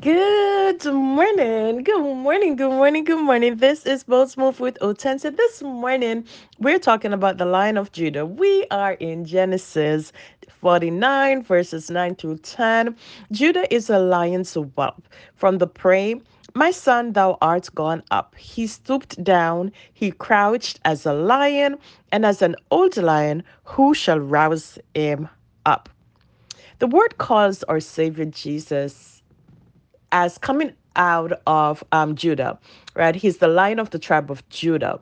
Good morning, good morning, good morning, good morning. This is Bold Smooth with Otense. This morning, we're talking about the Lion of Judah. We are in Genesis 49, verses 9 through 10. Judah is a lion's whelp. From the prey, my son, thou art gone up. He stooped down, he crouched as a lion, and as an old lion, who shall rouse him up? The word calls our Savior Jesus as coming out of um, Judah, right? He's the lion of the tribe of Judah.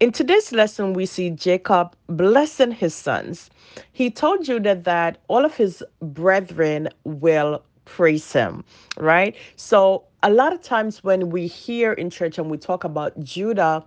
In today's lesson, we see Jacob blessing his sons. He told Judah that all of his brethren will praise him, right? So, a lot of times when we hear in church and we talk about Judah,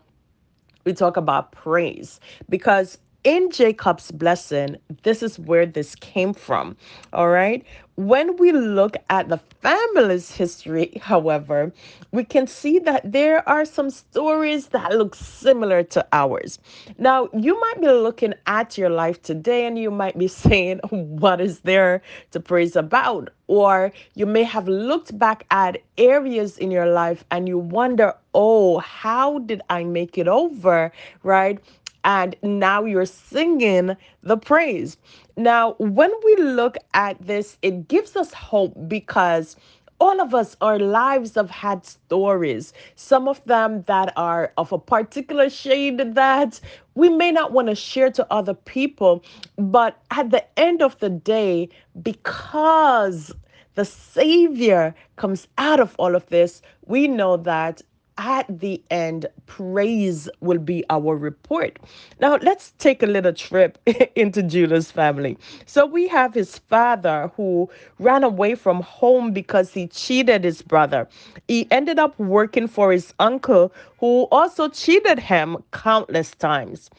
we talk about praise because in Jacob's blessing, this is where this came from. All right. When we look at the family's history, however, we can see that there are some stories that look similar to ours. Now, you might be looking at your life today and you might be saying, What is there to praise about? Or you may have looked back at areas in your life and you wonder, Oh, how did I make it over? Right? And now you're singing the praise. Now, when we look at this, it gives us hope because all of us, our lives have had stories, some of them that are of a particular shade that we may not want to share to other people. But at the end of the day, because the Savior comes out of all of this, we know that at the end, praise will be our report. Now, let's take a little trip into Judah's family. So, we have his father who ran away from home because he cheated his brother. He ended up working for his uncle, who also cheated him countless times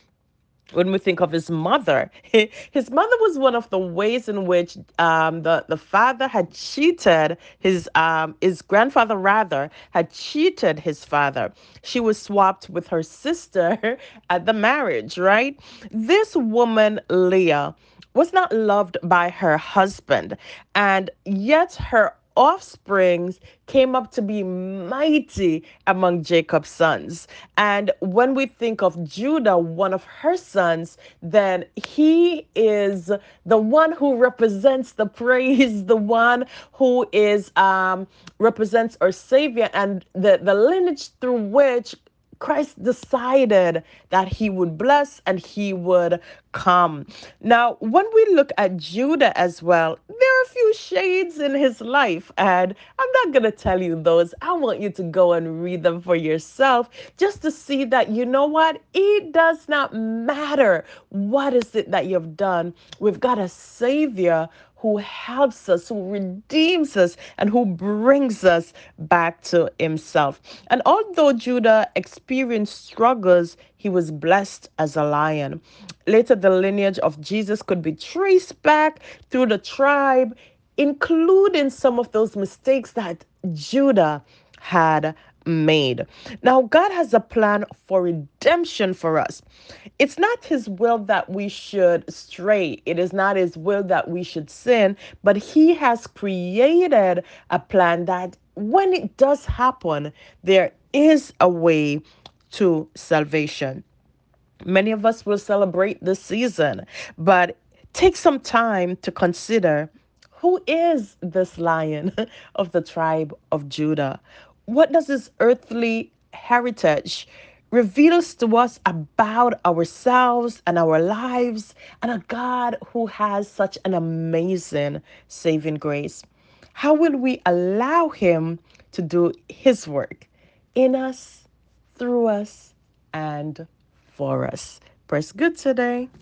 when we think of his mother, his mother was one of the ways in which um, the the father had cheated his um, his grandfather rather had cheated his father. She was swapped with her sister at the marriage. Right, this woman Leah was not loved by her husband, and yet her offsprings came up to be mighty among Jacob's sons. And when we think of Judah, one of her sons, then he is the one who represents the praise, the one who is um represents our savior and the, the lineage through which Christ decided that he would bless and he would come. Now, when we look at Judah as well, there are a few shades in his life, and I'm not going to tell you those. I want you to go and read them for yourself just to see that, you know what? It does not matter what is it that you've done. We've got a Savior who helps us, who redeems us, and who brings us back to himself. And although Judah experienced struggles, he was blessed as a lion. Later, the lineage of Jesus could be traced back through the tribe, including some of those mistakes that Judah had made. Now, God has a plan for redemption for us. It's not His will that we should stray, it is not His will that we should sin, but He has created a plan that when it does happen, there is a way to salvation. Many of us will celebrate this season, but take some time to consider who is this lion of the tribe of Judah? What does this earthly heritage reveals to us about ourselves and our lives and a God who has such an amazing saving grace? How will we allow him to do his work in us, through us, and for us? Press good today.